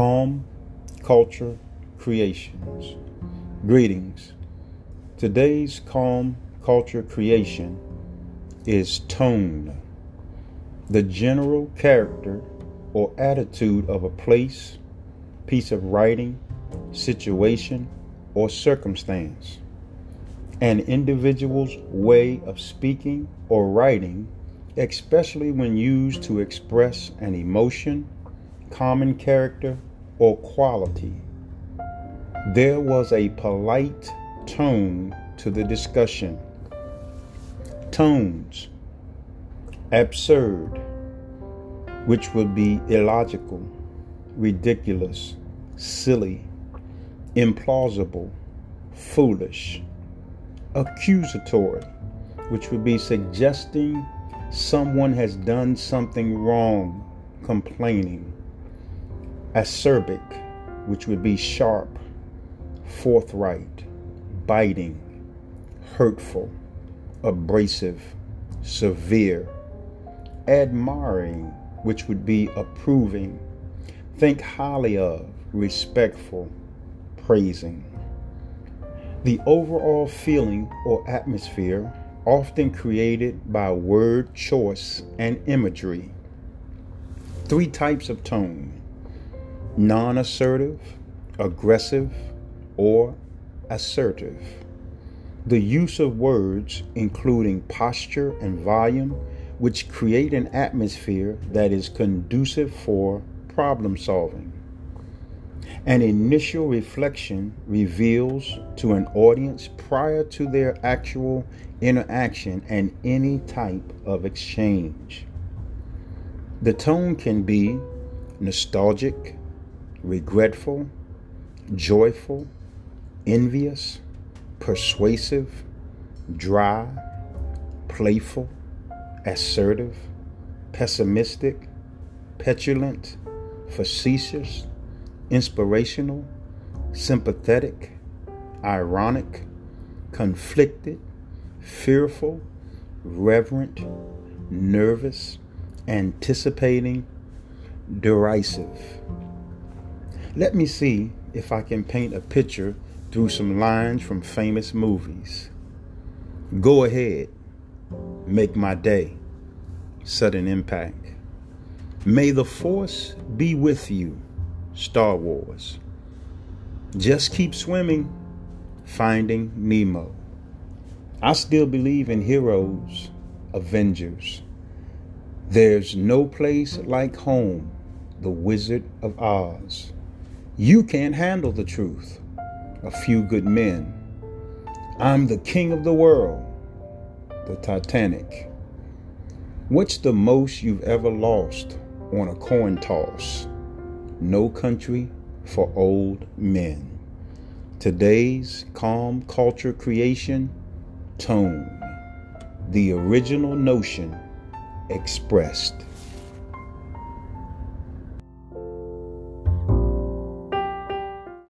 Calm Culture Creations. Greetings. Today's calm culture creation is tone, the general character or attitude of a place, piece of writing, situation, or circumstance. An individual's way of speaking or writing, especially when used to express an emotion, common character, or quality. There was a polite tone to the discussion. Tones. Absurd, which would be illogical, ridiculous, silly, implausible, foolish. Accusatory, which would be suggesting someone has done something wrong, complaining. Acerbic, which would be sharp, forthright, biting, hurtful, abrasive, severe. Admiring, which would be approving. Think highly of, respectful, praising. The overall feeling or atmosphere often created by word choice and imagery. Three types of tone non assertive, aggressive, or assertive. The use of words, including posture and volume, which create an atmosphere that is conducive for problem solving. An initial reflection reveals to an audience prior to their actual interaction and any type of exchange. The tone can be nostalgic, regretful, joyful, envious, persuasive, dry, playful, assertive, pessimistic, petulant, facetious, inspirational, sympathetic, ironic, conflicted, fearful, reverent, nervous, anticipating, derisive. Let me see if I can paint a picture through some lines from famous movies. Go ahead, make my day. Sudden impact. May the force be with you. Star Wars. Just keep swimming. Finding Nemo. I still believe in heroes, Avengers. There's no place like home, The Wizard of Oz. You can't handle the truth. A few good men. I'm the king of the world. The Titanic. What's the most you've ever lost on a coin toss? No country for old men. Today's calm culture creation tone. The original notion expressed.